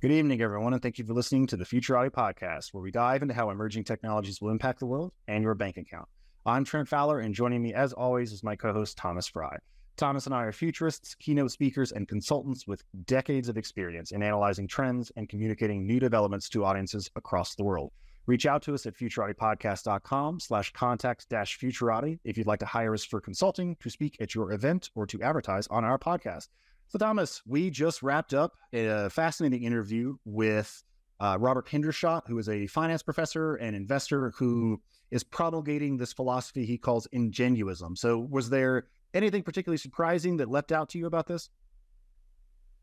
Good evening, everyone, and thank you for listening to the Futurati Podcast, where we dive into how emerging technologies will impact the world and your bank account. I'm Trent Fowler, and joining me, as always, is my co host, Thomas Frey. Thomas and I are futurists, keynote speakers, and consultants with decades of experience in analyzing trends and communicating new developments to audiences across the world. Reach out to us at futuratipodcast.com slash contact dash futurati if you'd like to hire us for consulting, to speak at your event, or to advertise on our podcast. So, Thomas, we just wrapped up a fascinating interview with uh, Robert Hendershott, who is a finance professor and investor who is promulgating this philosophy he calls ingenuism. So, was there anything particularly surprising that leapt out to you about this?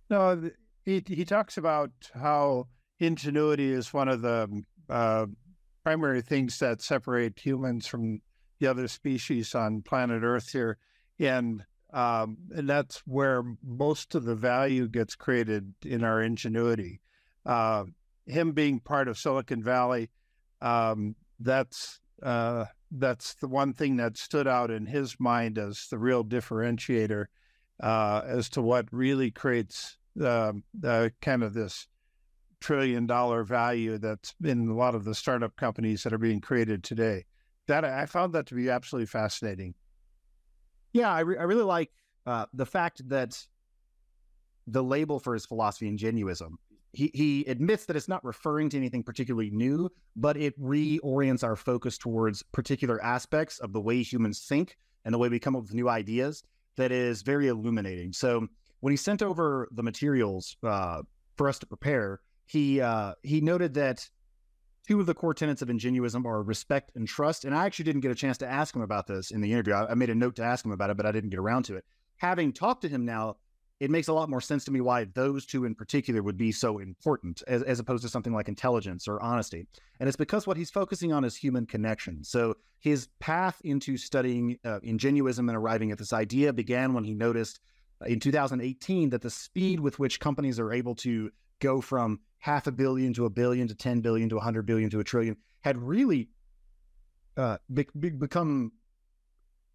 No, he he talks about how ingenuity is one of the uh, primary things that separate humans from the other species on planet Earth here, and um, and that's where most of the value gets created in our ingenuity. Uh, him being part of Silicon Valley, um, that's uh, that's the one thing that stood out in his mind as the real differentiator uh, as to what really creates um, kind of this trillion dollar value that's in a lot of the startup companies that are being created today. That I found that to be absolutely fascinating. Yeah, I, re- I really like uh, the fact that the label for his philosophy, ingenuism, he, he admits that it's not referring to anything particularly new, but it reorients our focus towards particular aspects of the way humans think and the way we come up with new ideas that is very illuminating. So when he sent over the materials uh, for us to prepare, he uh, he noted that two of the core tenets of ingenuism are respect and trust. And I actually didn't get a chance to ask him about this in the interview. I, I made a note to ask him about it, but I didn't get around to it. Having talked to him now, it makes a lot more sense to me why those two in particular would be so important as, as opposed to something like intelligence or honesty. And it's because what he's focusing on is human connection. So his path into studying uh, ingenuism and arriving at this idea began when he noticed uh, in 2018 that the speed with which companies are able to go from half a billion to a billion to 10 billion to 100 billion to a trillion had really uh, be- be- become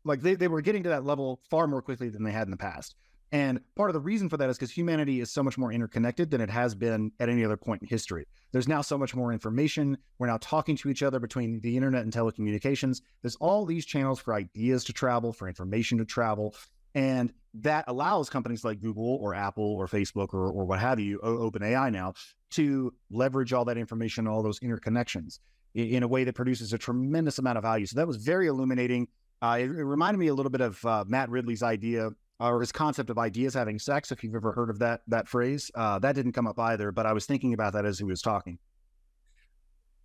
like they, they were getting to that level far more quickly than they had in the past. And part of the reason for that is because humanity is so much more interconnected than it has been at any other point in history. There's now so much more information. We're now talking to each other between the internet and telecommunications. There's all these channels for ideas to travel, for information to travel. And that allows companies like Google or Apple or Facebook or, or what have you, OpenAI now, to leverage all that information, all those interconnections in, a way that produces a tremendous amount of value. So that was very illuminating. Uh, it, it, reminded me a little bit of uh, Matt Ridley's idea or his concept of ideas having sex. If you've ever heard of that that phrase, uh, that didn't come up either. But I was thinking about that as he was talking.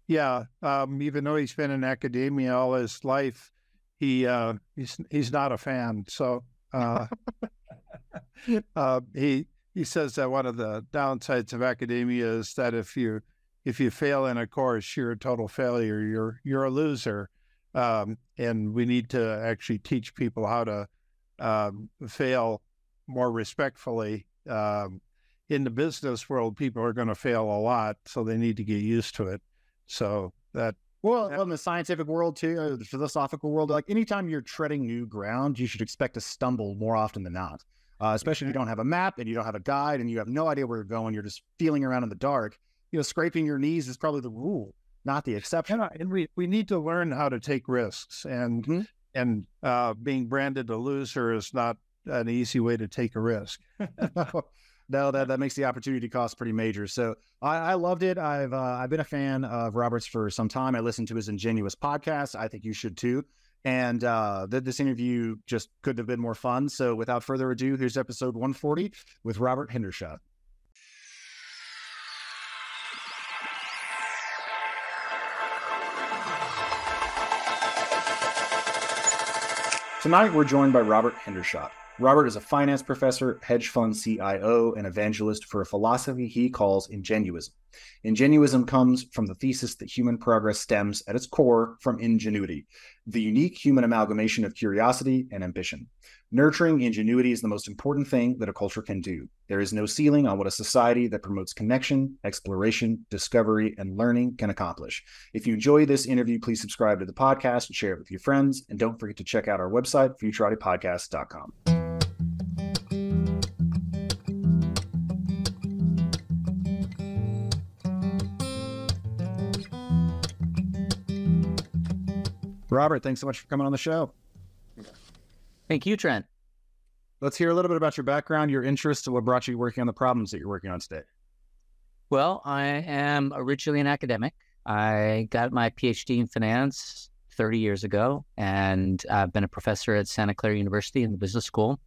Yeah, um, even though he's been in academia all his life, he uh, he's he's not a fan. So uh, uh, he he says that one of the downsides of academia is that if you if you fail in a course, you're a total failure. You're you're a loser, um, and we need to actually teach people how to um, fail more respectfully. Um, in the business world, people are going to fail a lot, so they need to get used to it. So that well, in the scientific world too, or the philosophical world, like anytime you're treading new ground, you should expect to stumble more often than not. Uh, especially if you don't have a map and you don't have a guide and you have no idea where you're going, you're just feeling around in the dark. You know, scraping your knees is probably the rule, not the exception. And, and we we need to learn how to take risks, and mm-hmm. and uh, being branded a loser is not an easy way to take a risk. no, that, that makes the opportunity cost pretty major. So I, I loved it. I've uh, I've been a fan of Roberts for some time. I listened to his Ingenuous podcast. I think you should too. And uh, th- this interview just couldn't have been more fun. So without further ado, here's episode 140 with Robert Hendershott. Tonight, we're joined by Robert Hendershott. Robert is a finance professor, hedge fund CIO, and evangelist for a philosophy he calls ingenuism. Ingenuism comes from the thesis that human progress stems at its core from ingenuity, the unique human amalgamation of curiosity and ambition. Nurturing ingenuity is the most important thing that a culture can do. There is no ceiling on what a society that promotes connection, exploration, discovery, and learning can accomplish. If you enjoy this interview, please subscribe to the podcast and share it with your friends. And don't forget to check out our website, futuratiPodcast.com. Robert, thanks so much for coming on the show. Thank you, Trent. Let's hear a little bit about your background, your interests, and what brought you working on the problems that you're working on today. Well, I am originally an academic. I got my PhD in finance 30 years ago, and I've been a professor at Santa Clara University in the business school.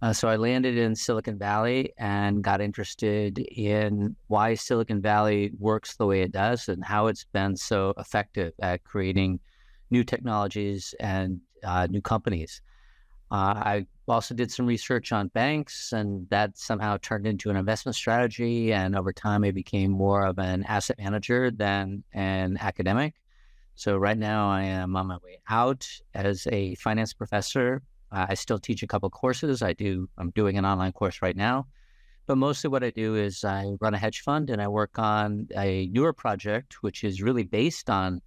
Uh, so I landed in Silicon Valley and got interested in why Silicon Valley works the way it does and how it's been so effective at creating new technologies and uh, new companies. Uh, I also did some research on banks, and that somehow turned into an investment strategy. And over time, I became more of an asset manager than an academic. So right now, I am on my way out as a finance professor uh, I still teach a couple courses. I do. I'm doing an online course right now, but mostly what I do is I run a hedge fund and I work on a newer project, which is really based on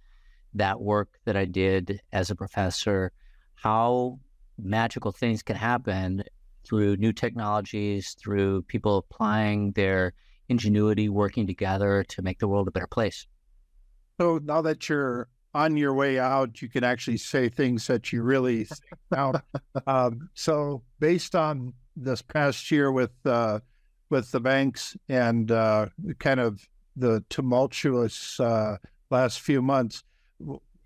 that work that I did as a professor. How magical things can happen through new technologies, through people applying their ingenuity, working together to make the world a better place. So now that you're on your way out, you can actually say things that you really out. Um, so, based on this past year with uh, with the banks and uh, kind of the tumultuous uh, last few months,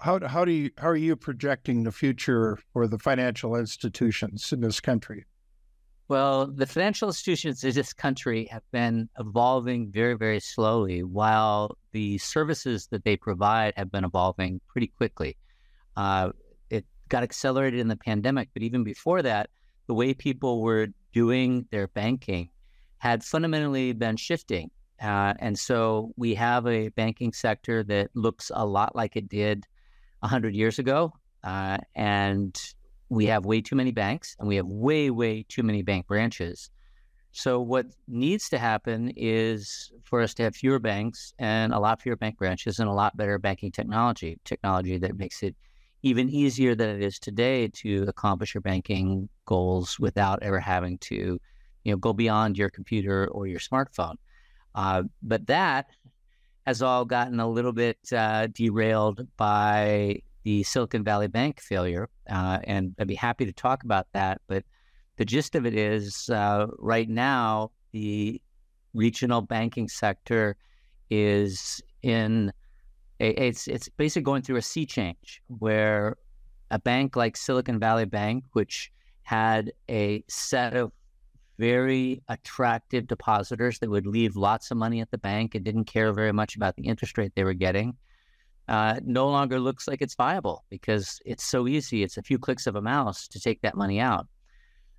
how how do you how are you projecting the future for the financial institutions in this country? Well, the financial institutions in this country have been evolving very, very slowly, while the services that they provide have been evolving pretty quickly. Uh, it got accelerated in the pandemic, but even before that, the way people were doing their banking had fundamentally been shifting. Uh, and so we have a banking sector that looks a lot like it did 100 years ago. Uh, and we have way too many banks and we have way, way too many bank branches. So, what needs to happen is for us to have fewer banks and a lot fewer bank branches and a lot better banking technology, technology that makes it even easier than it is today to accomplish your banking goals without ever having to, you know, go beyond your computer or your smartphone. Uh, but that has all gotten a little bit uh, derailed by the Silicon Valley Bank failure, uh, and I'd be happy to talk about that. But the gist of it is, uh, right now, the regional banking sector is in a, it's it's basically going through a sea change where a bank like Silicon Valley Bank, which had a set of very attractive depositors that would leave lots of money at the bank and didn't care very much about the interest rate they were getting uh, no longer looks like it's viable because it's so easy. It's a few clicks of a mouse to take that money out.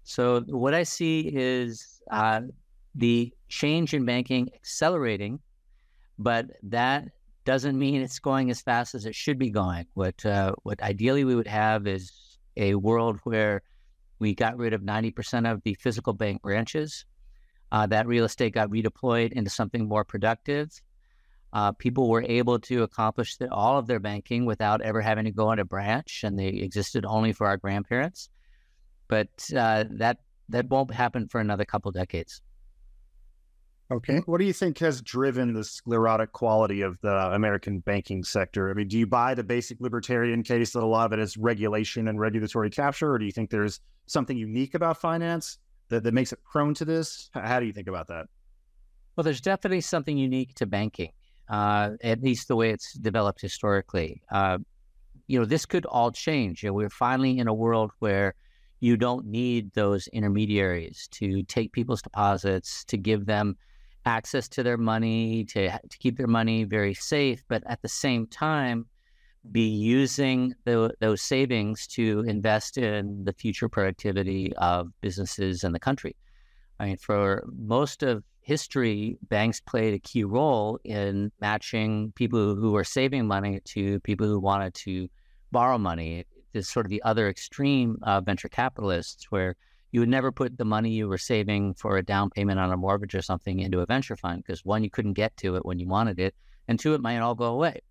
So, what I see is uh, the change in banking accelerating, but that doesn't mean it's going as fast as it should be going. What, uh, what ideally we would have is a world where we got rid of 90% of the physical bank branches. Uh, that real estate got redeployed into something more productive uh, people were able to accomplish the, all of their banking without ever having to go into branch, and they existed only for our grandparents. But uh, that that won't happen for another couple decades. Okay. What do you think has driven the sclerotic quality of the American banking sector? I mean, do you buy the basic libertarian case that a lot of it is regulation and regulatory capture, or do you think there's something unique about finance that, that makes it prone to this? How do you think about that? Well, there's definitely something unique to banking uh, at least the way it's developed historically. Uh, you know, this could all change. You know, we're finally in a world where you don't need those intermediaries to take people's deposits, to give them access to their money, to, to keep their money very safe, but at the same time, be using the, those savings to invest in the future productivity of businesses in the country. I mean, for most of history, banks played a key role in matching people who were saving money to people who wanted to borrow money. It's sort of the other extreme venture capitalists, where you would never put the money you were saving for a down payment on a mortgage or something into a venture fund because one, you couldn't get to it when you wanted it, and two, it might all go away.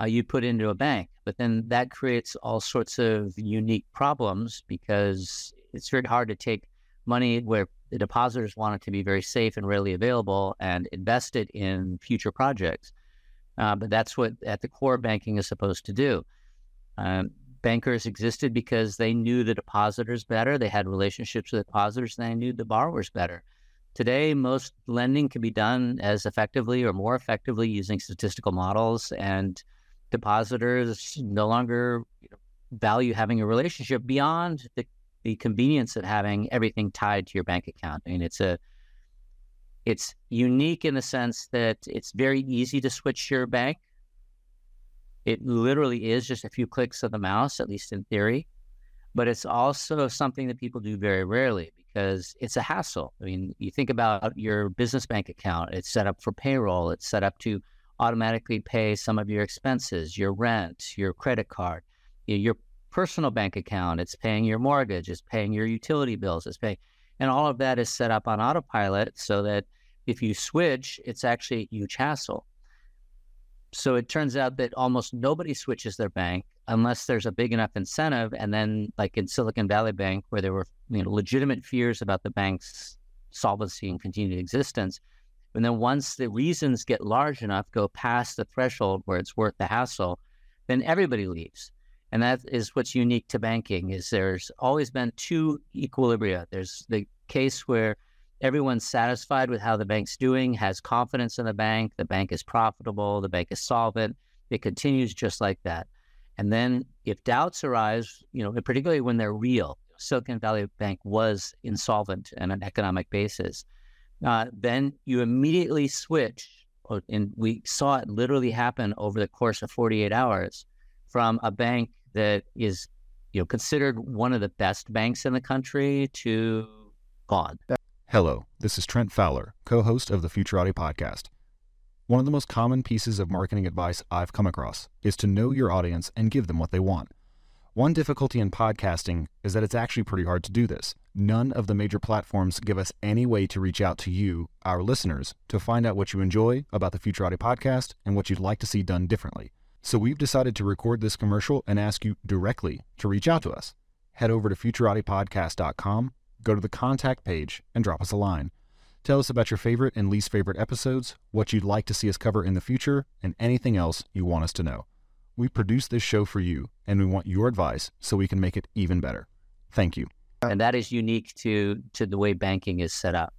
Uh, you put into a bank, but then that creates all sorts of unique problems because it's very hard to take money where the depositors want it to be very safe and readily available and invest it in future projects. Uh, but that's what at the core banking is supposed to do. Um, bankers existed because they knew the depositors better. They had relationships with depositors and they knew the borrowers better. Today, most lending can be done as effectively or more effectively using statistical models, and depositors no longer value having a relationship beyond the, the convenience of having everything tied to your bank account. I mean, it's a it's unique in the sense that it's very easy to switch your bank. It literally is just a few clicks of the mouse, at least in theory. But it's also something that people do very rarely because it's a hassle. I mean, you think about your business bank account, it's set up for payroll, it's set up to automatically pay some of your expenses, your rent, your credit card, your personal bank account, it's paying your mortgage, it's paying your utility bills, it's paying, and all of that is set up on autopilot so that if you switch, it's actually a huge hassle. So it turns out that almost nobody switches their bank unless there's a big enough incentive. And then, like in Silicon Valley Bank, where there were you know, legitimate fears about the bank's solvency and continued existence. And then once the reasons get large enough, go past the threshold where it's worth the hassle, then everybody leaves. And that is what's unique to banking is there's always been two equilibria. There's the case where everyone's satisfied with how the bank's doing, has confidence in the bank, the bank is profitable, the bank is solvent, it continues just like that. And then if doubts arise, you know, particularly when they're real, Silicon Valley Bank was insolvent on an economic basis, uh, then you immediately switch, and we saw it literally happen over the course of 48 hours, from a bank that is, you know, considered one of the best banks in the country to gone. Hello, this is Trent Fowler, co-host of the Futurati podcast. One of the most common pieces of marketing advice I've come across is to know your audience and give them what they want. One difficulty in podcasting is that it's actually pretty hard to do this. None of the major platforms give us any way to reach out to you, our listeners, to find out what you enjoy about the Futurati podcast and what you'd like to see done differently. So we've decided to record this commercial and ask you directly to reach out to us. Head over to futuratipodcast.com, go to the contact page, and drop us a line. Tell us about your favorite and least favorite episodes, what you'd like to see us cover in the future, and anything else you want us to know. We produce this show for you, and we want your advice so we can make it even better. Thank you. And that is unique to to the way banking is set up.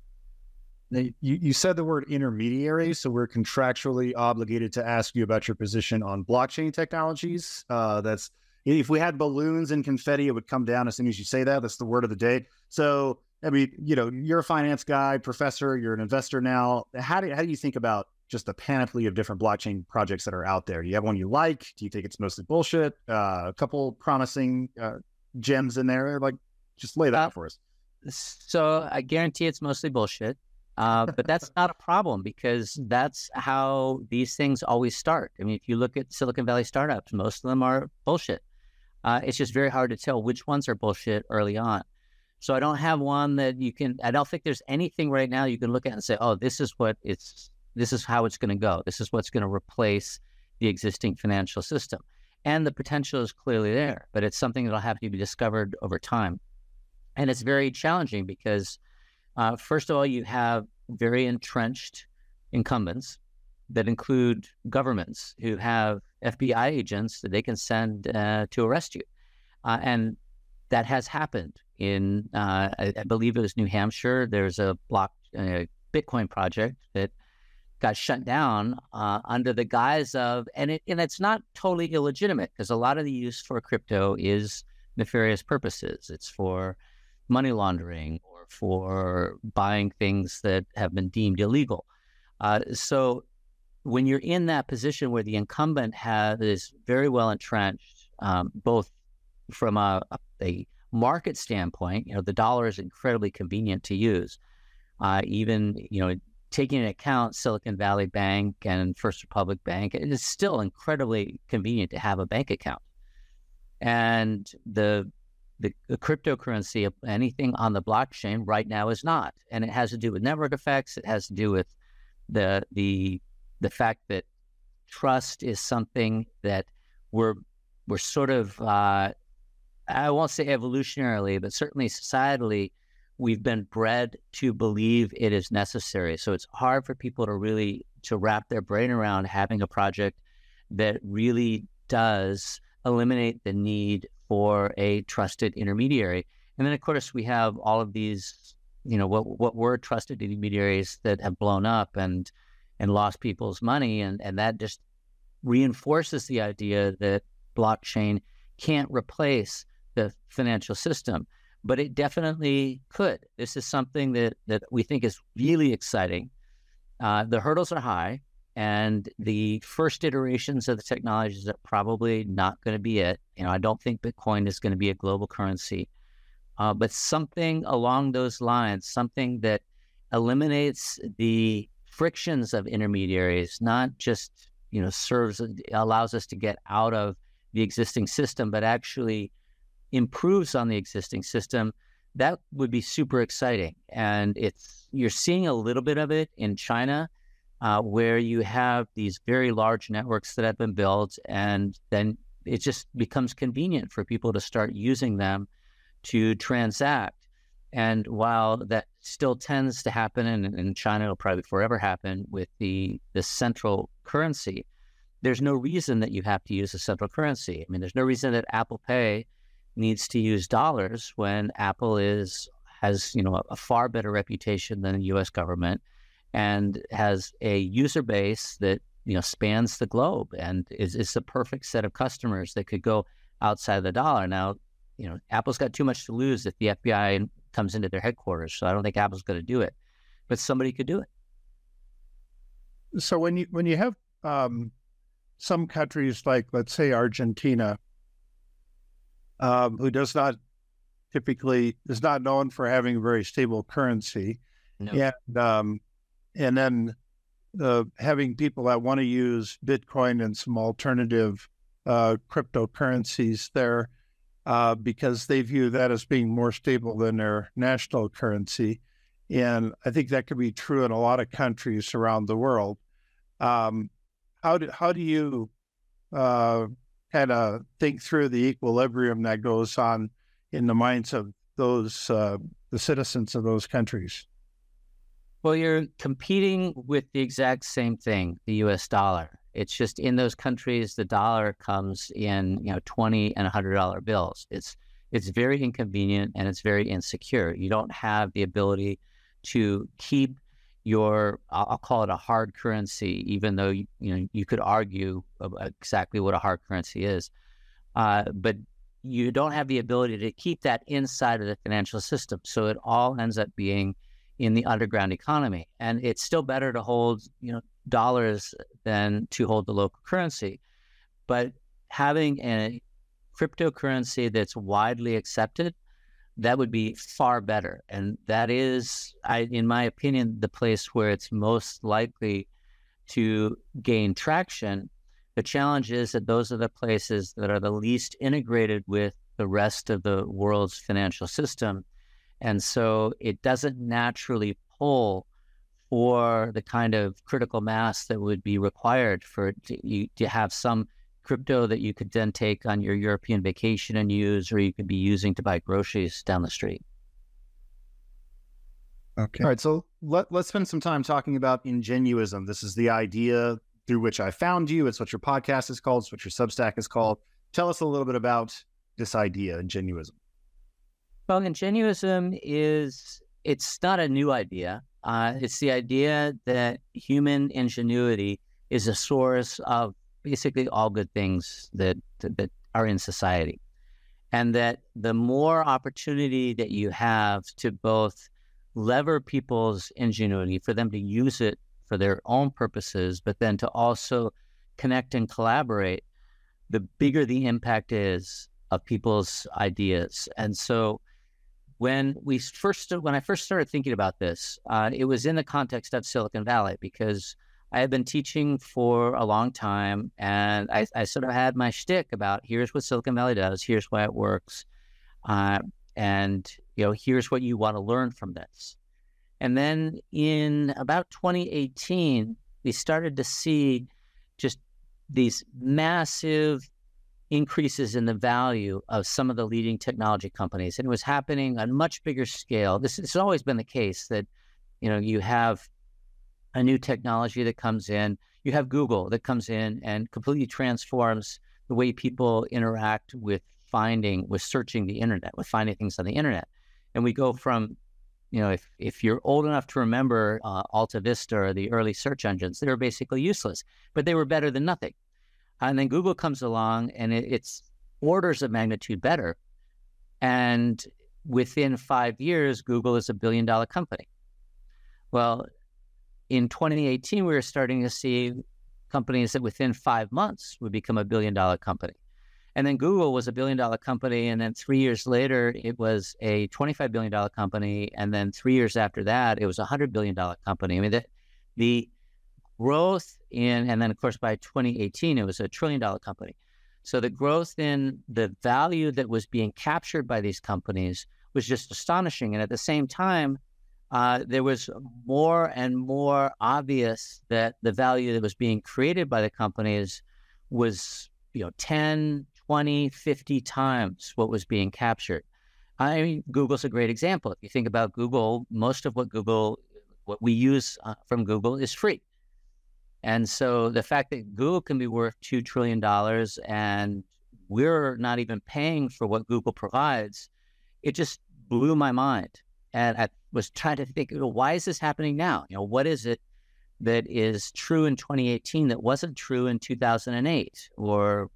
You, you said the word intermediary, so we're contractually obligated to ask you about your position on blockchain technologies. Uh, that's if we had balloons and confetti, it would come down as soon as you say that. That's the word of the day. So, I mean, you know, you're a finance guy, professor, you're an investor now. How do, how do you think about just the panoply of different blockchain projects that are out there? Do you have one you like? Do you think it's mostly bullshit? Uh, a couple promising uh, gems in there. Like, just lay that out for us. So I guarantee it's mostly bullshit. Uh, but that's not a problem because that's how these things always start. I mean, if you look at Silicon Valley startups, most of them are bullshit. Uh, it's just very hard to tell which ones are bullshit early on. So I don't have one that you can. I don't think there's anything right now you can look at and say, "Oh, this is what it's this is how it's going to go. This is what's going to replace the existing financial system. And the potential is clearly there, but it's something that'll have to be discovered over time. And it's very challenging because, uh, first of all, you have very entrenched incumbents that include governments who have FBI agents that they can send uh, to arrest you. Uh, and that has happened in, uh, I, I, believe it was New Hampshire. There's a block Bitcoin project that got shut down uh, under the guise of, and it and it's not totally illegitimate because a lot of the use for crypto is nefarious purposes. It's for money laundering or for buying things that have been deemed illegal. Uh, so when you're in that position where the incumbent has is very well entrenched, um, both from a, a, market standpoint, you know, the dollar is incredibly convenient to use. Uh, even you know taking into account Silicon Valley Bank and First Republic Bank, it is still incredibly convenient to have a bank account. And the, the, the cryptocurrency, anything on the blockchain right now is not. And it has to do with network effects. It has to do with the the the fact that trust is something that we're we're sort of uh, I won't say evolutionarily, but certainly societally we've been bred to believe it is necessary. So it's hard for people to really to wrap their brain around having a project that really does eliminate the need for a trusted intermediary. And then, of course, we have all of these, you know, what what were trusted intermediaries that have blown up and and lost people's money, and and that just reinforces the idea that blockchain can't replace the financial system, but it definitely could. This is something that that we think is really exciting. Uh, the hurdles are high, and the first iterations of the technologies are probably not going to be it. You know, I don't think Bitcoin is going to be a global currency, uh, but something along those lines, something that eliminates the frictions of intermediaries, not just you know serves allows us to get out of the existing system, but actually improves on the existing system. That would be super exciting, and it's you're seeing a little bit of it in China uh, where you have these very large networks that have been built, and then it just becomes convenient for people to start using them to transact. And while that still tends to happen, and in China it'll probably forever happen with the the central currency, there's no reason that you have to use a central currency. I mean, there's no reason that Apple Pay needs to use dollars when Apple is has you know a, a far better reputation than the U.S. government and has a user base that you know spans the globe and is is the perfect set of customers that could go outside the dollar. Now, you know, Apple's got too much to lose if the FBI comes into their headquarters, so I don't think Apple's going to do it, but somebody could do it. So when you when you have um, some countries like let's say Argentina, um, who does not typically is not known for having a very stable currency, no. and um, and then uh, having people that want to use Bitcoin and some alternative uh, cryptocurrencies there uh, because they view that as being more stable than their national currency. And I think that could be true in a lot of countries around the world. Um, how do how do you uh, kind of think through the equilibrium that goes on in the minds of those uh, the citizens of those countries? Well, you're competing with the exact same thing, the U.S. dollar. It's just in those countries, the dollar comes in, you know, twenty and hundred dollar bills. It's it's very inconvenient and it's very insecure. You don't have the ability to keep your I'll call it a hard currency, even though you, know you could argue exactly what a hard currency is, uh, but you don't have the ability to keep that inside of the financial system. So it all ends up being in the underground economy. And it's still better to hold, you know, dollars than to hold the local currency. But having a cryptocurrency that's widely accepted, that would be far better. And that is, I, in my opinion, the place where it's most likely to gain traction. The challenge is that those are the places that are the least integrated with the rest of the world's financial system. And so it doesn't naturally pull for the kind of critical mass that would be required for to, you to have some crypto that you could then take on your European vacation and use, or you could be using to buy groceries down the street. Okay. All right. So let, let's spend some time talking about ingenuism. This is the idea through which I found you. It's what your podcast is called. It's what your Substack is called. Tell us a little bit about this idea, ingenuism. Well, ingenuism is it's not a new idea. Uh, it's the idea that human ingenuity is a source of basically all good things that that are in society, and that the more opportunity that you have to both lever people's ingenuity for them to use it for their own purposes, but then to also connect and collaborate, the bigger the impact is of people's ideas. And so when we first when I first started thinking about this, uh, it was in the context of Silicon Valley because I had been teaching for a long time, and I, I sort of had my shtick about here's what Silicon Valley does, here's why it works, uh, and you know here's what you want to learn from this. And then in about 2018, we started to see just these massive increases in the value of some of the leading technology companies. And it was happening on much bigger scale. This, has always been the case that, you know, you have a new technology that comes in, you have Google that comes in and completely transforms the way people interact with finding, with searching the internet, with finding things on the internet. And we go from, you know, if, if you're old enough to remember uh, AltaVista or the early search engines, they were basically useless, but they were better than nothing. And then Google comes along and it, it's orders of magnitude better. And within five years, Google is a billion dollar company. Well, in 2018, we were starting to see companies that within five months would become a billion dollar company. And then Google was a billion dollar company. And then three years later, it was a $25 billion company. And then three years after that, it was a $100 billion company. I mean, the, the growth in, and then of course by 2018, it was a trillion dollar company. So the growth in the value that was being captured by these companies was just astonishing. And at the same time, uh, there was more and more obvious that the value that was being created by the companies was, you know, 10, 20, 50 times what was being captured. I mean, Google's a great example. If you think about Google, most of what Google, what we use uh, from Google is free. And so the fact that Google can be worth $2 trillion and we're not even paying for what Google provides, it just blew my mind. And I was trying to think, why is this happening now? You know, what is it that is true in 2018 that wasn't true in 2008 or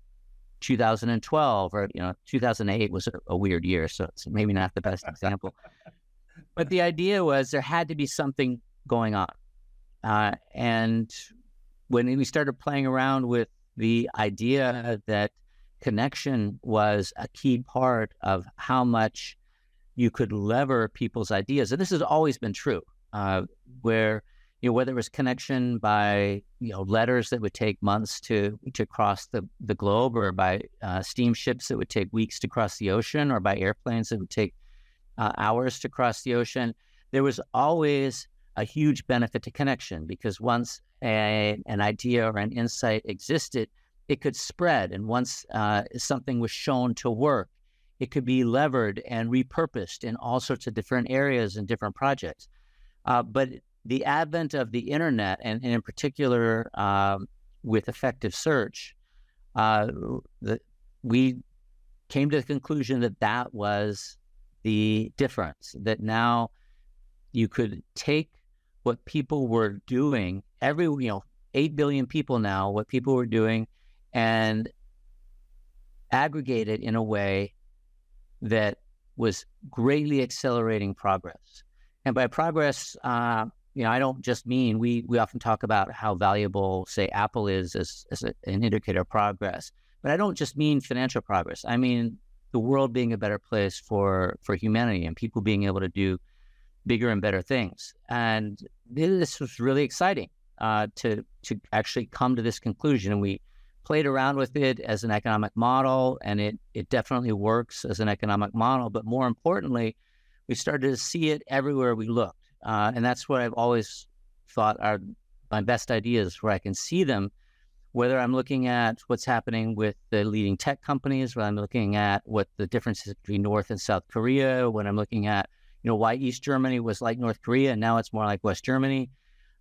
2012 or, you know, 2008 was a, a weird year. So it's maybe not the best example. but the idea was there had to be something going on. Uh, and when we started playing around with the idea that connection was a key part of how much you could lever people's ideas, and this has always been true, uh, where you know whether it was connection by you know letters that would take months to to cross the, the globe, or by uh, steamships that would take weeks to cross the ocean, or by airplanes that would take uh, hours to cross the ocean, there was always a huge benefit to connection because once a, an idea or an insight existed, it could spread. And once uh, something was shown to work, it could be levered and repurposed in all sorts of different areas and different projects. Uh, but the advent of the internet, and, and in particular um, with effective search, uh, the, we came to the conclusion that that was the difference. That now you could take what people were doing every you know 8 billion people now what people were doing and aggregate it in a way that was greatly accelerating progress. And by progress uh, you know i don't just mean we we often talk about how valuable say apple is as, as a, an indicator of progress but i don't just mean financial progress. I mean the world being a better place for for humanity and people being able to do bigger and better things. And this was really exciting uh, to to actually come to this conclusion. And we played around with it as an economic model, and it it definitely works as an economic model. But more importantly, we started to see it everywhere we looked, uh, and that's what I've always thought are my best ideas, where I can see them. Whether I'm looking at what's happening with the leading tech companies, whether I'm looking at what the differences between North and South Korea, when I'm looking at you know why East Germany was like North Korea and now it's more like West Germany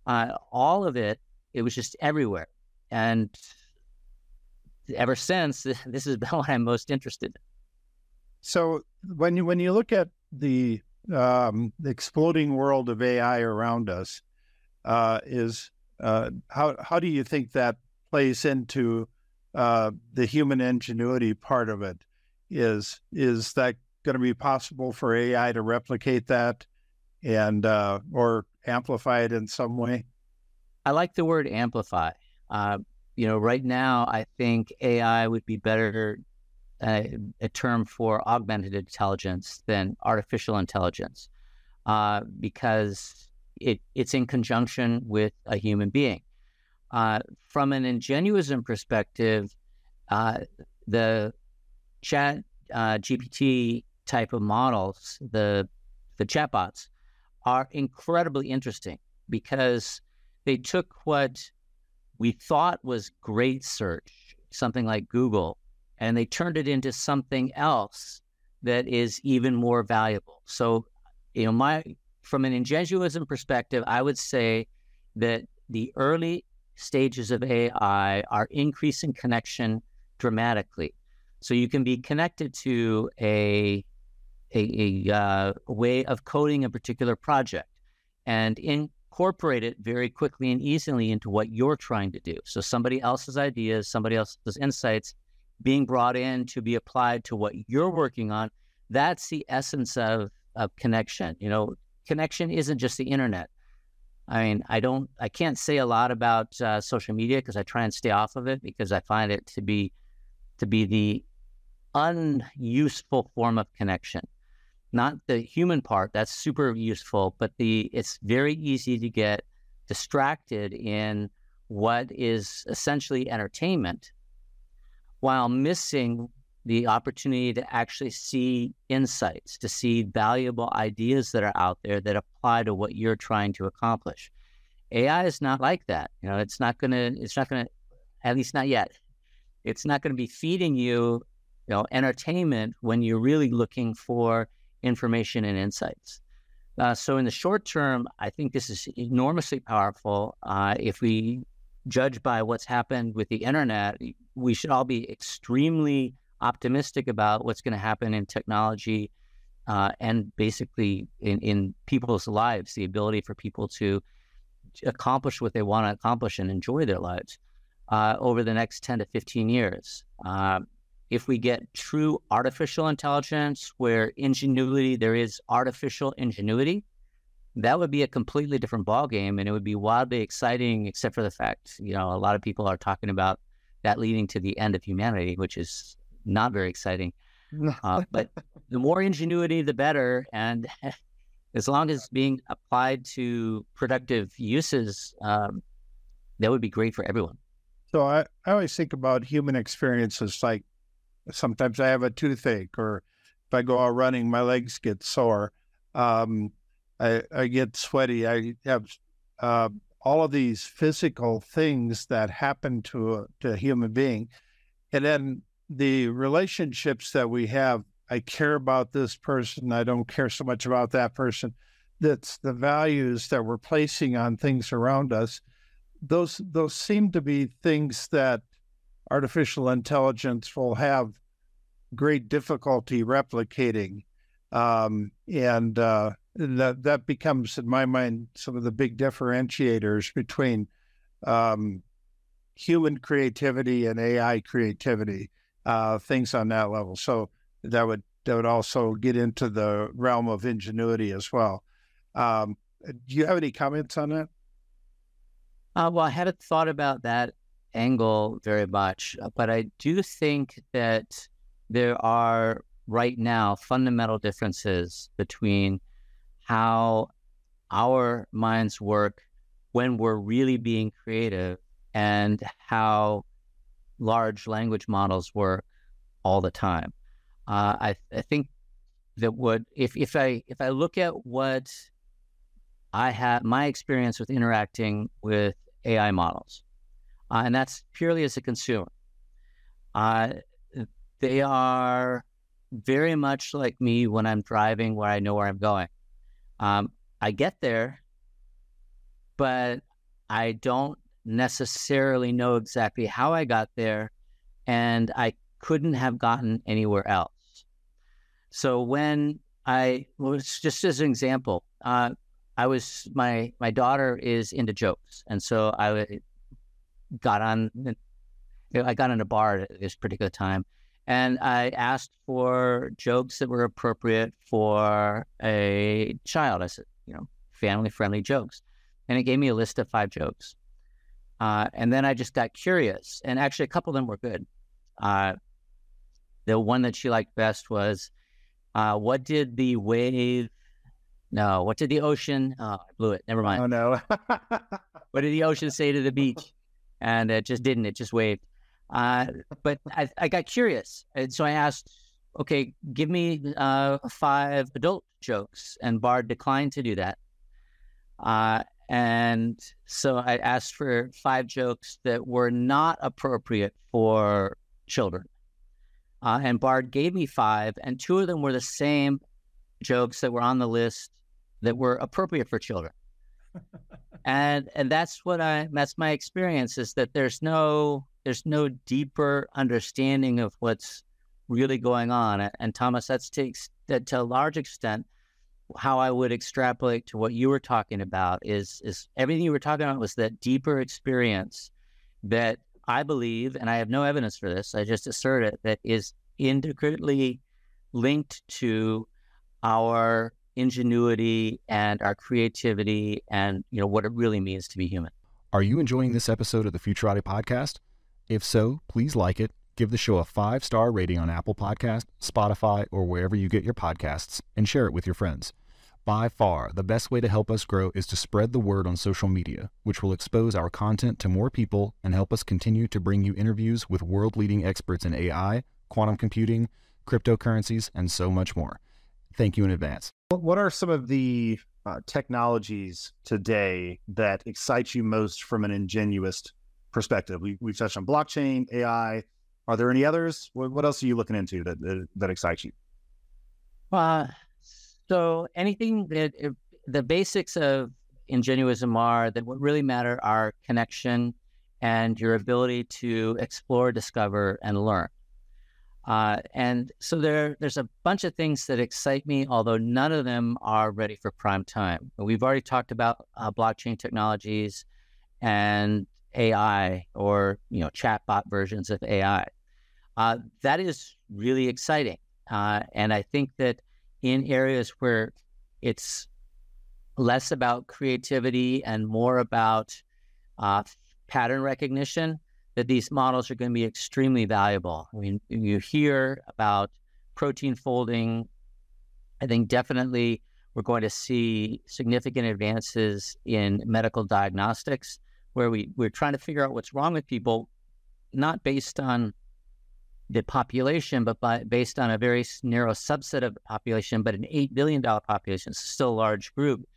uh, all of it, it was just everywhere. And ever since, this has been what I'm most interested in. So when you when you look at the, um, exploding world of AI around us, uh, is uh, how how do you think that plays into uh, the human ingenuity part of it? Is is that going to be possible for AI to replicate that, and uh, or amplify it in some way? I like the word amplify. Uh, you know, right now, I think AI would be better uh, a term for augmented intelligence than artificial intelligence uh, because it, it's in conjunction with a human being. Uh, from an ingenuism perspective, uh, the chat GPT type of models, the the chatbots, are incredibly interesting because they took what we thought was great search, something like Google, and they turned it into something else that is even more valuable. So, you know, my from an ingenuism perspective, I would say that the early stages of AI are increasing connection dramatically. So you can be connected to a a, a uh, way of coding a particular project and incorporate it very quickly and easily into what you're trying to do. So somebody else's ideas, somebody else's insights being brought in to be applied to what you're working on. That's the essence of, of connection. You know, connection isn't just the internet. I mean, I don't, I can't say a lot about uh, social media because I try and stay off of it because I find it to be, to be the unuseful form of connection. Not the human part, that's super useful, but the, it's very easy to get distracted in what is essentially entertainment while missing the opportunity to actually see insights, to see valuable ideas that are out there that apply to what you're trying to accomplish. AI is not like that. You know, it's not gonna, it's not gonna, at least not yet. It's not gonna be feeding you, you know, entertainment when you're really looking for information and insights. Uh, so in the short term, I think this is enormously powerful. Uh, if we judge by what's happened with the internet, we should all be extremely optimistic about what's going to happen in technology uh, and basically in, in people's lives, the ability for people to accomplish what they want to accomplish and enjoy their lives uh, over the next 10 to 15 years. If we get true artificial intelligence where ingenuity, there is artificial ingenuity, that would be a completely different ballgame and it would be wildly exciting, except for the fact, you know, a lot of people are talking about that leading to the end of humanity, which is not very exciting. Uh, but the more ingenuity, the better. And as long as being applied to productive uses, um, that would be great for everyone. So I, I always think about human experiences like sometimes I have a toothache, or if I go out running, my legs get sore. Um, I, I get sweaty. I have uh, all of these physical things that happen to a, to a human being. And then the relationships that we have, I care about this person. I don't care so much about that person. That's the values that we're placing on things around us. Those those seem to be things that artificial intelligence will have great difficulty replicating. Um, and uh, that that becomes, in my mind, some of the big differentiators between um, human creativity and AI creativity, uh, things on that level. So that would that would also get into the realm of ingenuity as well. Um, do you have any comments on that? Uh, well, I hadn't thought about that angle very much, uh, but I do think that there are right now fundamental differences between how our minds work when we're really being creative and how large language models work all the time. Uh, I, I think that what if if I if I look at what I have my experience with interacting with AI models, uh, and that's purely as a consumer. Uh, they are very much like me when I'm driving where I know where I'm going. Um, I get there, but I don't necessarily know exactly how I got there, and I couldn't have gotten anywhere else. So when I was just as an example, uh, I was my my daughter is into jokes, and so I got on. I got in a bar at this particular time, and I asked for jokes that were appropriate for a child. I said, you know, family friendly jokes. And it gave me a list of five jokes. Uh, and then I just got curious. And actually, a couple of them were good. Uh, the one that she liked best was uh, what did the wave, no, what did the ocean, oh, I blew it. Never mind. Oh, no. what did the ocean say to the beach? And it just didn't, it just waved. Uh, but I, I, got curious. And so I asked, okay, give me uh, five adult jokes. And Bard declined to do that. Uh, and so I asked for five jokes that were not appropriate for children. Uh, and Bard gave me five, and two of them were the same jokes that were on the list that were appropriate for children. And and that's what I that's my experience is that there's no there's no deeper understanding of what's really going on. And Thomas, that's takes that to a large extent how I would extrapolate to what you were talking about is is everything you were talking about was that deeper experience that I believe, and I have no evidence for this, I just assert it, that is intricately linked to our ingenuity and our creativity and you know what it really means to be human. Are you enjoying this episode of the Futurati podcast? If so, please like it, give the show a five star rating on Apple Podcast, Spotify, or wherever you get your podcasts, and share it with your friends. By far, the best way to help us grow is to spread the word on social media, which will expose our content to more people and help us continue to bring you interviews with world leading experts in AI, quantum computing, cryptocurrencies, and so much more. Thank you in advance. What are some of the uh, technologies today that excite you most from an ingenuist perspective? We, we've touched on blockchain, AI. Are there any others? What, what else are you looking into that, that, that excites you? Uh, so anything that the basics of ingenuism are that what really matter are connection and your ability to explore, discover, and learn. Uh, and so there, there's a bunch of things that excite me, although none of them are ready for prime time. We've already talked about uh, blockchain technologies and AI, or you know, chatbot versions of AI. Uh, that is really exciting, uh, and I think that in areas where it's less about creativity and more about uh, pattern recognition, that these models are going to be extremely valuable. I mean, you hear about protein folding. I think definitely we're going to see significant advances in medical diagnostics where we, we're trying to figure out what's wrong with people, not based on the population, but by, based on a very narrow subset of the population, but an $8 billion population, it's still a large group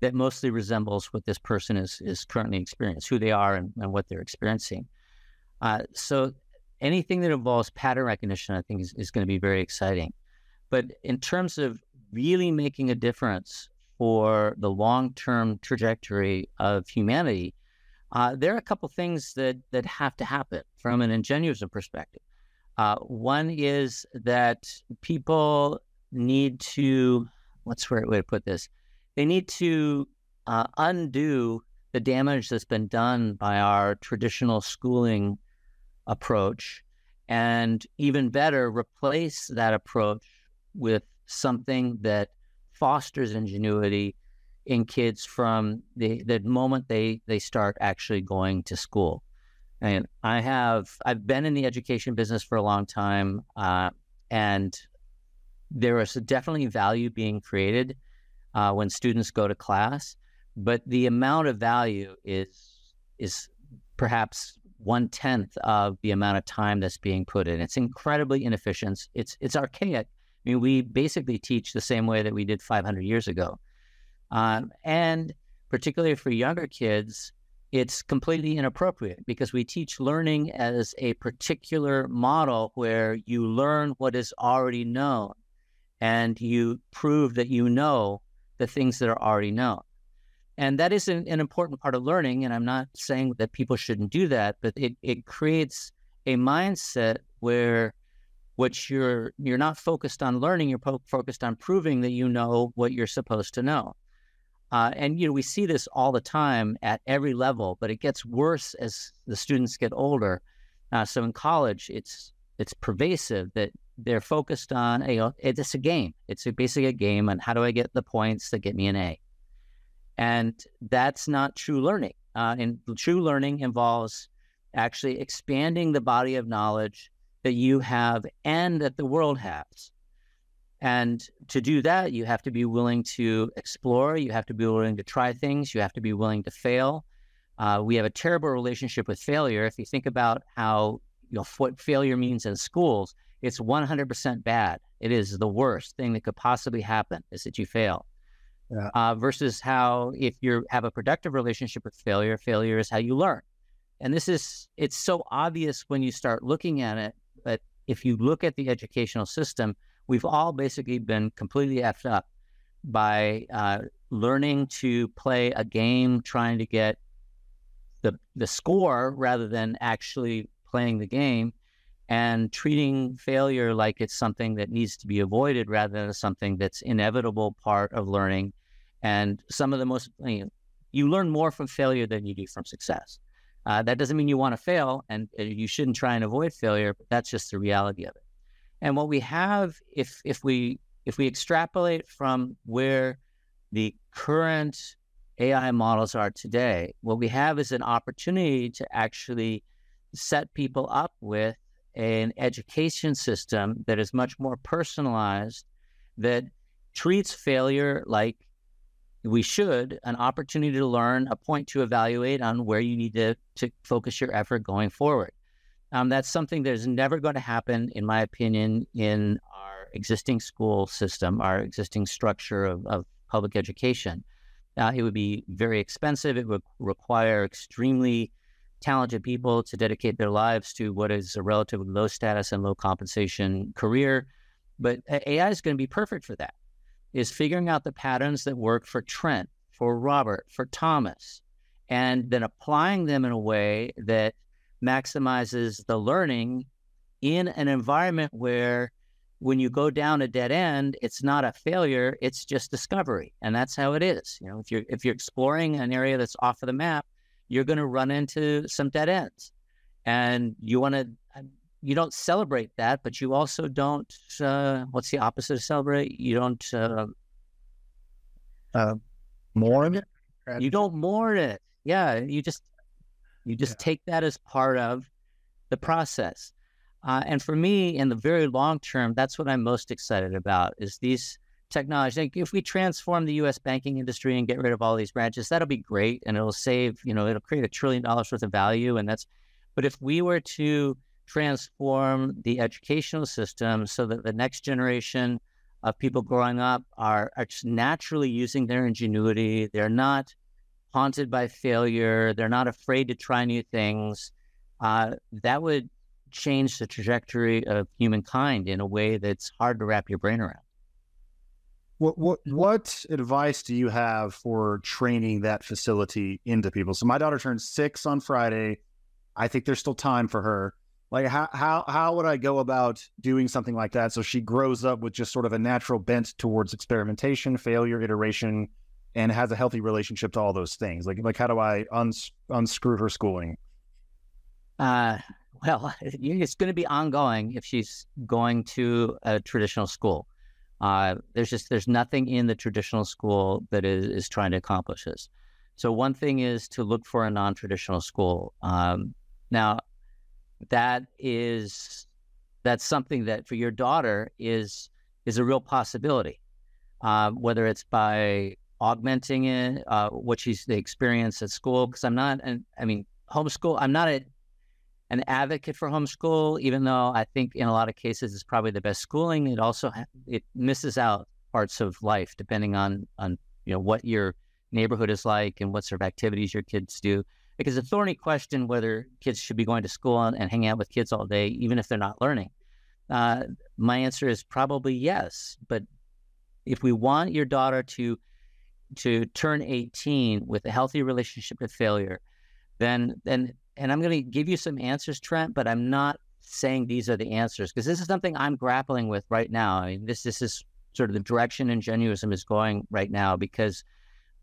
that mostly resembles what this person is, is currently experiencing, who they are and, and what they're experiencing. Uh, so anything that involves pattern recognition, I think, is, is going to be very exciting. But in terms of really making a difference for the long term trajectory of humanity, uh, there are a couple things that, that have to happen from an ingenuism perspective. Uh, one is that people need to, what's the right way to put this? They need to uh, undo the damage that's been done by our traditional schooling approach and even better, replace that approach with something that fosters ingenuity in kids from the, the moment they, they start actually going to school. And I have I've been in the education business for a long time, uh, and there is definitely value being created uh, when students go to class, but the amount of value is is perhaps one tenth of the amount of time that's being put in. It's incredibly inefficient. It's it's archaic. I mean, we basically teach the same way that we did 500 years ago, um, and particularly for younger kids, it's completely inappropriate because we teach learning as a particular model where you learn what is already known and you prove that you know the things that are already known. And that is an, an important part of learning. And I'm not saying that people shouldn't do that, but it, it creates a mindset where what you're you're not focused on learning, you're po- focused on proving that you know what you're supposed to know. Uh, and you know we see this all the time at every level, but it gets worse as the students get older. Uh, so in college, it's it's pervasive that they're focused on you know it's a game. It's a, basically a game on how do I get the points that get me an A, and that's not true learning. Uh, and true learning involves actually expanding the body of knowledge that you have and that the world has. And to do that, you have to be willing to explore. You have to be willing to try things. You have to be willing to fail. Uh, we have a terrible relationship with failure. If you think about how you know what failure means in schools, it's 100% bad. It is the worst thing that could possibly happen is that you fail. Yeah. Uh, versus how if you have a productive relationship with failure, failure is how you learn. And this is it's so obvious when you start looking at it. But if you look at the educational system, we've all basically been completely effed up by uh, learning to play a game, trying to get the the score rather than actually playing the game. and treating failure like it's something that needs to be avoided rather than something that's inevitable part of learning. And some of the most, you, know, you learn more from failure than you do from success. Uh, that doesn't mean you want to fail and you shouldn't try and avoid failure, but that's just the reality of it. And what we have, if if we if we extrapolate from where the current AI models are today, what we have is an opportunity to actually set people up with an education system that is much more personalized, that treats failure like we should, an opportunity to learn, a point to evaluate on where you need to, to focus your effort going forward. Um, that's something that is never going to happen, in my opinion, in our existing school system, our existing structure of, of public education. Uh, it would be very expensive. It would require extremely talented people to dedicate their lives to what is a relatively low status and low compensation career. But AI is going to be perfect for that. Is figuring out the patterns that work for Trent, for Robert, for Thomas, and then applying them in a way that maximizes the learning in an environment where when you go down a dead end, it's not a failure, it's just discovery. And that's how it is. You know, if you're if you're exploring an area that's off of the map, you're going to run into some dead ends. And you want to, you don't celebrate that, but you also don't, uh, what's the opposite of celebrate? You don't, uh, uh, mourn it. You don't mourn it. Yeah. You just, you just yeah. take that as part of the process. Uh, and for me, in the very long term, that's what I'm most excited about is these technology. Like if we transform the U.S. banking industry and get rid of all these branches, that'll be great, and it'll save. You know, it'll create a trillion dollars worth of value, and that's. But if we were to transform the educational system so that the next generation of people growing up are, are just naturally using their ingenuity, they're not haunted by failure, they're not afraid to try new things. Uh, that would change the trajectory of humankind in a way that's hard to wrap your brain around. What what what advice do you have for training that facility into people? So my daughter turns six on Friday. I think there's still time for her. Like how how how would I go about doing something like that so she grows up with just sort of a natural bent towards experimentation, failure, iteration, and has a healthy relationship to all those things? Like like how do I uns- unscrew her schooling? Uh well, it's going to be ongoing if she's going to a traditional school. Uh, there's just there's nothing in the traditional school that is, is trying to accomplish this. So one thing is to look for a non-traditional school. Um, now, that is that's something that for your daughter is is a real possibility. Uh, whether it's by augmenting it, uh, what she's the experience at school. Because I'm not, and I mean, homeschool. I'm not a an advocate for homeschool, even though I think in a lot of cases it's probably the best schooling. It also it misses out parts of life depending on on you know what your neighborhood is like and what sort of activities your kids do. Because it's a thorny question whether kids should be going to school and, and hanging out with kids all day, even if they're not learning. Uh, my answer is probably yes. But if we want your daughter to to turn 18 with a healthy relationship to failure, then then and I'm going to give you some answers, Trent, but I'm not saying these are the answers because this is something I'm grappling with right now. I mean, this this is sort of the direction Ingenuism is going right now because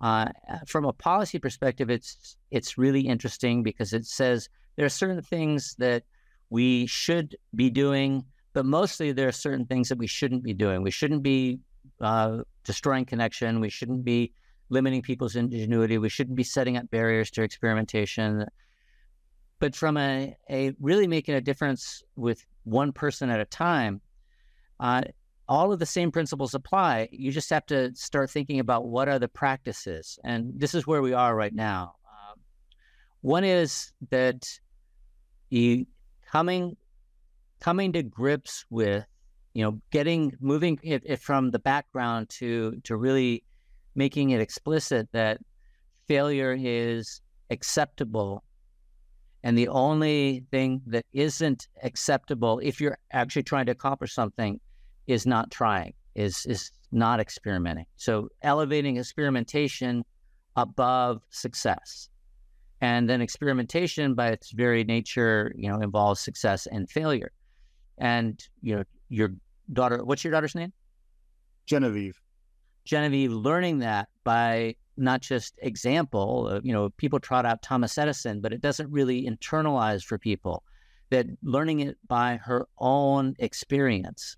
uh, from a policy perspective, it's it's really interesting because it says there are certain things that we should be doing, but mostly there are certain things that we shouldn't be doing. We shouldn't be uh, destroying connection. We shouldn't be limiting people's ingenuity. We shouldn't be setting up barriers to experimentation but from a, a really making a difference with one person at a time, uh, all of the same principles apply. You just have to start thinking about what are the practices. And this is where we are right now. Uh, one is that you coming coming to grips with, you know, getting moving it, it from the background to to really making it explicit that failure is acceptable and the only thing that isn't acceptable if you're actually trying to accomplish something is not trying, is is not experimenting. So elevating experimentation above success. And then experimentation by its very nature, you know, involves success and failure. and you know your daughter. What's your daughter's name? Genevieve. Genevieve learning that by not just example. Uh, you know, people trot out Thomas Edison, but it doesn't really internalize for people. That learning it by her own experience.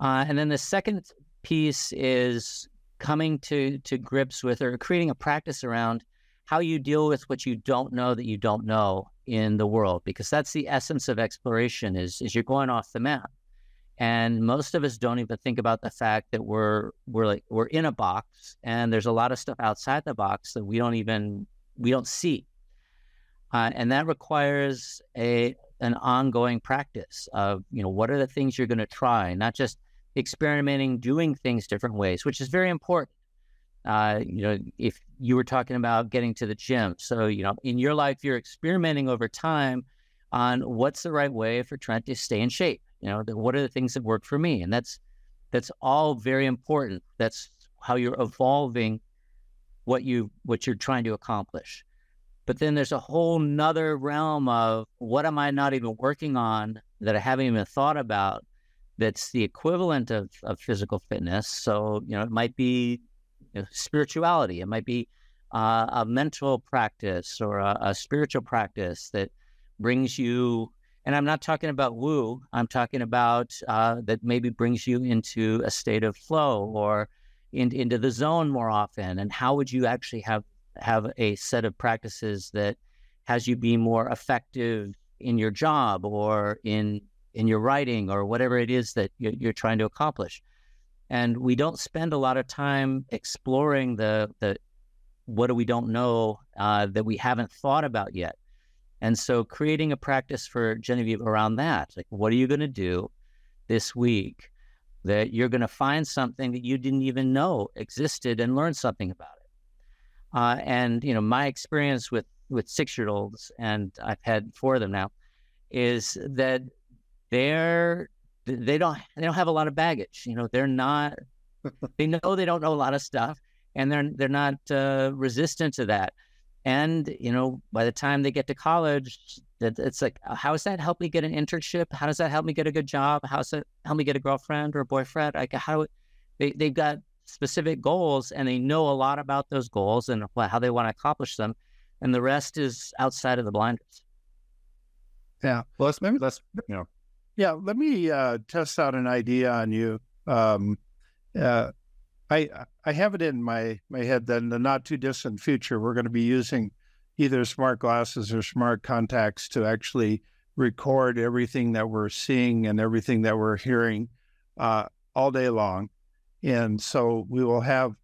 Uh, and then the second piece is coming to to grips with or creating a practice around how you deal with what you don't know that you don't know in the world because that's the essence of exploration is is you're going off the map. And most of us don't even think about the fact that we're we're like we're in a box and there's a lot of stuff outside the box that we don't even we don't see. Uh, and that requires a an ongoing practice of you know what are the things you're going to try? Not just experimenting, doing things different ways, which is very important. Uh, you know, if you were talking about getting to the gym, so you know, in your life, you're experimenting over time on what's the right way for Trent to stay in shape. You know, the, what are the things that work for me, and that's that's all very important. That's how you're evolving what you what you're trying to accomplish. But then there's a whole nother realm of what am I not even working on that I haven't even thought about that's the equivalent of, of physical fitness. So, you know, it might be you know, spirituality, it might be uh, a mental practice or a, a, spiritual practice that brings you. And I'm not talking about woo. I'm talking about uh, that maybe brings you into a state of flow or in, into the zone more often. And how would you actually have have a set of practices that has you be more effective in your job or in in your writing or whatever it is that you're, trying to accomplish. And we don't spend a lot of time exploring the the what do we don't know uh, that we haven't thought about yet. And so creating a practice for Genevieve around that, like what are you going to do this week that you're going to find something that you didn't even know existed and learn something about it. Uh, and you know, my experience with with six year olds, and I've had four of them now, is that they're they don't they don't have a lot of baggage. You know, they're not they know they don't know a lot of stuff, and they're they're not uh, resistant to that. And you know, by the time they get to college, it's like, uh, how does that help me get an internship? How does that help me get a good job? How does it help me get a girlfriend or a boyfriend? Like, how they they've got specific goals and they know a lot about those goals and how they want to accomplish them, and the rest is outside of the blinders. Yeah. Well, let's maybe let's you know yeah, let me uh, test out an idea on you. Um, uh, I I have it in my my head that in the not too distant future we're going to be using either smart glasses or smart contacts to actually record everything that we're seeing and everything that we're hearing uh, all day long, and so we will have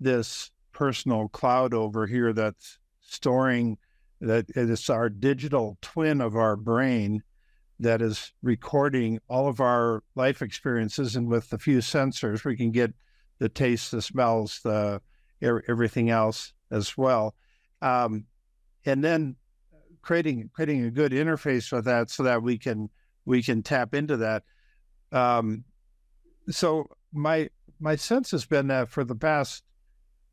this personal cloud over here that's storing that it is our digital twin of our brain that is recording all of our life experiences, and with a few sensors, we can get the taste, the smells, the everything else as well, um, and then creating creating a good interface with that so that we can we can tap into that. Um, so my my sense has been that for the past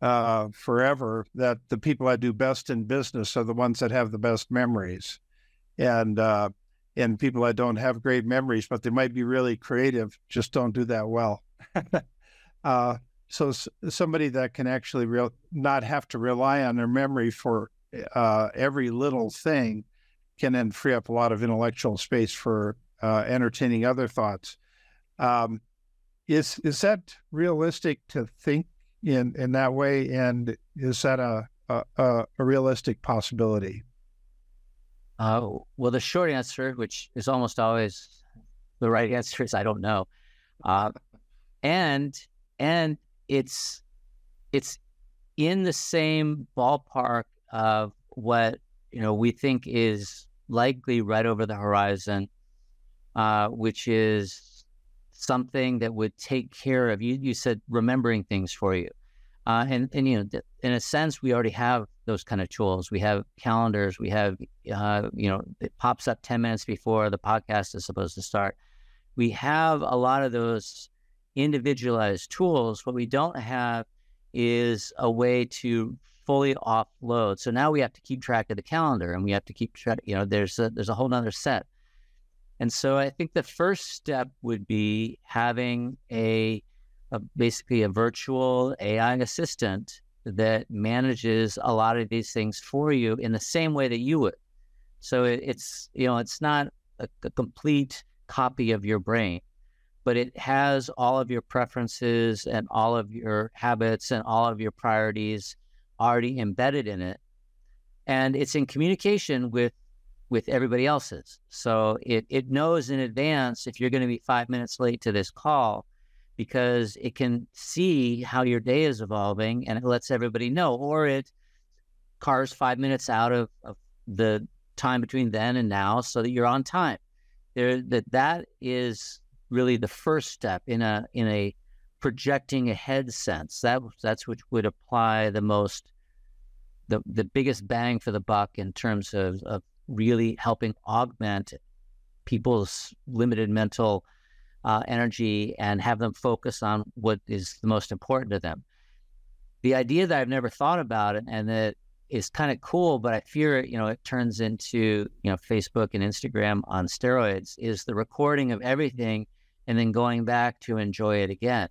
uh, forever that the people I do best in business are the ones that have the best memories, and uh, and people that don't have great memories, but they might be really creative, just don't do that well. uh, so somebody that can actually not have to rely on their memory for uh, every little thing can then free up a lot of intellectual space for uh, entertaining other thoughts. Um, is is that realistic to think in in that way? And is that a a, a realistic possibility? Uh, well, the short answer, which is almost always the right answer, is I don't know. Uh, and and it's it's in the same ballpark of what you know we think is likely right over the horizon, uh, which is something that would take care of you. You said remembering things for you, uh, and and you know in a sense we already have those kind of tools. We have calendars. We have, uh, you know, it pops up 10 minutes before the podcast is supposed to start. We have a lot of those individualized tools. What we don't have is a way to fully offload. So now we have to keep track of the calendar and we have to keep track, you know, there's a, there's a whole nother set. And so I think the first step would be having a, a basically a virtual AI assistant that manages a lot of these things for you in the same way that you would. So it, it's you know it's not a, a complete copy of your brain, but it has all of your preferences and all of your habits and all of your priorities already embedded in it, and it's in communication with with everybody else's. So it it knows in advance if you're going to be five minutes late to this call because it can see how your day is evolving and it lets everybody know, or it cars five minutes out of, of the time between then and now so that you're on time. There that that is really the first step in a in a projecting ahead sense. That that's which would apply the most the the biggest bang for the buck in terms of, of really helping augment people's limited mental uh, energy and have them focus on what is the most important to them. The idea that I've never thought about it and that is kind of cool, but I fear it, you know it turns into you know Facebook and Instagram on steroids is the recording of everything and then going back to enjoy it again.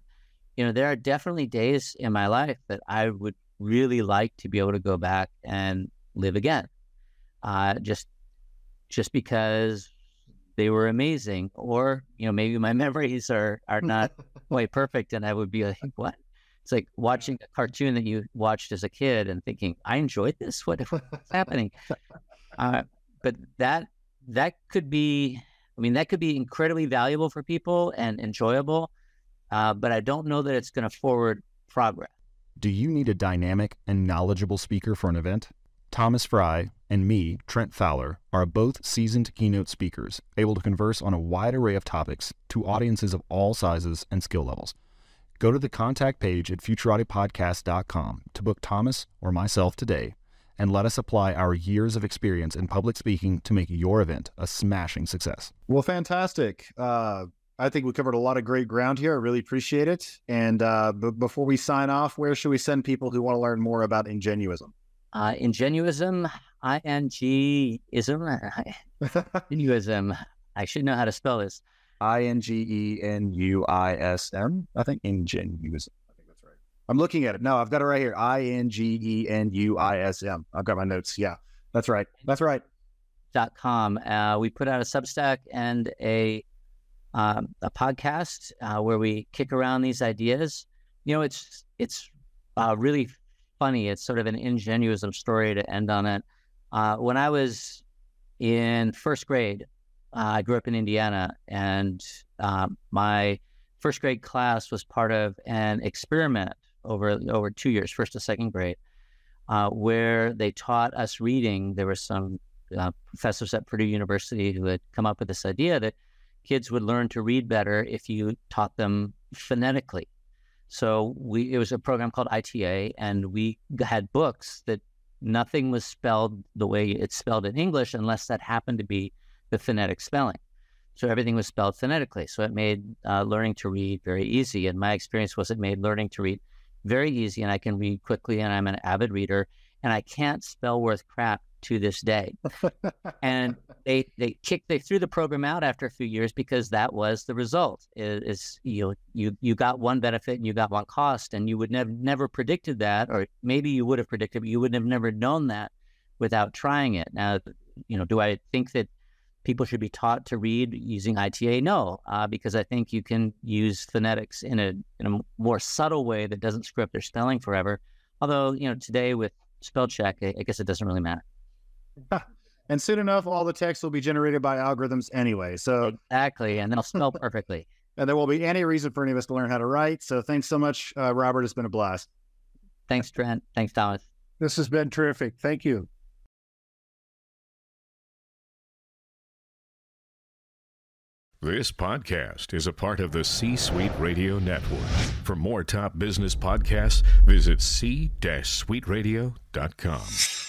You know, there are definitely days in my life that I would really like to be able to go back and live again. Uh, just just because they were amazing, or you know maybe my memories are are not quite perfect, and I would be like, what? It's like watching a cartoon that you watched as a kid and thinking, I enjoyed this. What, what's happening? Uh, but that that could be, I mean, that could be incredibly valuable for people and enjoyable. Uh, but I don't know that it's going to forward progress. Do you need a dynamic and knowledgeable speaker for an event? Thomas Frey and me, Trent Fowler, are both seasoned keynote speakers, able to converse on a wide array of topics to audiences of all sizes and skill levels. Go to the contact page at futuratipodcast.com to book Thomas or myself today and let us apply our years of experience in public speaking to make your event a smashing success. Well, fantastic. Uh, I think we covered a lot of great ground here. I really appreciate it. And uh, b- before we sign off, where should we send people who want to learn more about ingenuism? Uh, ingenuism, I N G ism, ingenuism. I should know how to spell this. I N G E N U I S M. I think ingenuism. I think that's right. I'm looking at it. No, I've got it right here. I N G E N U I S M. I've got my notes. Yeah, that's right. That's right. Dot com. Uh, we put out a Substack and a um, a podcast uh, where we kick around these ideas. You know, it's it's uh, really funny. It's sort of an ingenuism story to end on it. Uh, when I was in first grade, uh, I grew up in Indiana, and um, my first grade class was part of an experiment over over two years, first to second grade, uh, where they taught us reading. There were some uh, professors at Purdue University who had come up with this idea that kids would learn to read better if you taught them phonetically. So we it was a program called ITA, and we had books that nothing was spelled the way it's spelled in English unless that happened to be the phonetic spelling. So everything was spelled phonetically. So it made uh, learning to read very easy. And my experience was it made learning to read very easy, and I can read quickly, and I'm an avid reader, and I can't spell worth crap to this day. and they they kicked they threw the program out after a few years because that was the result. Is, is you you you got one benefit and you got one cost, and you would never never predicted that, or maybe you would have predicted, but you would have never known that without trying it. Now, you know, do I think that people should be taught to read using ITA? No, uh, because I think you can use phonetics in a in a more subtle way that doesn't screw up their spelling forever. Although you know today with spell check, I, I guess it doesn't really matter. and soon enough, all the text will be generated by algorithms anyway. So exactly, and they'll spell perfectly. and there will be any reason for any of us to learn how to write. So thanks so much, uh, Robert. It's been a blast. Thanks, Trent. Thanks, Thomas. This has been terrific. Thank you. This podcast is a part of the C Suite Radio Network. For more top business podcasts, visit c-suiteradio.com.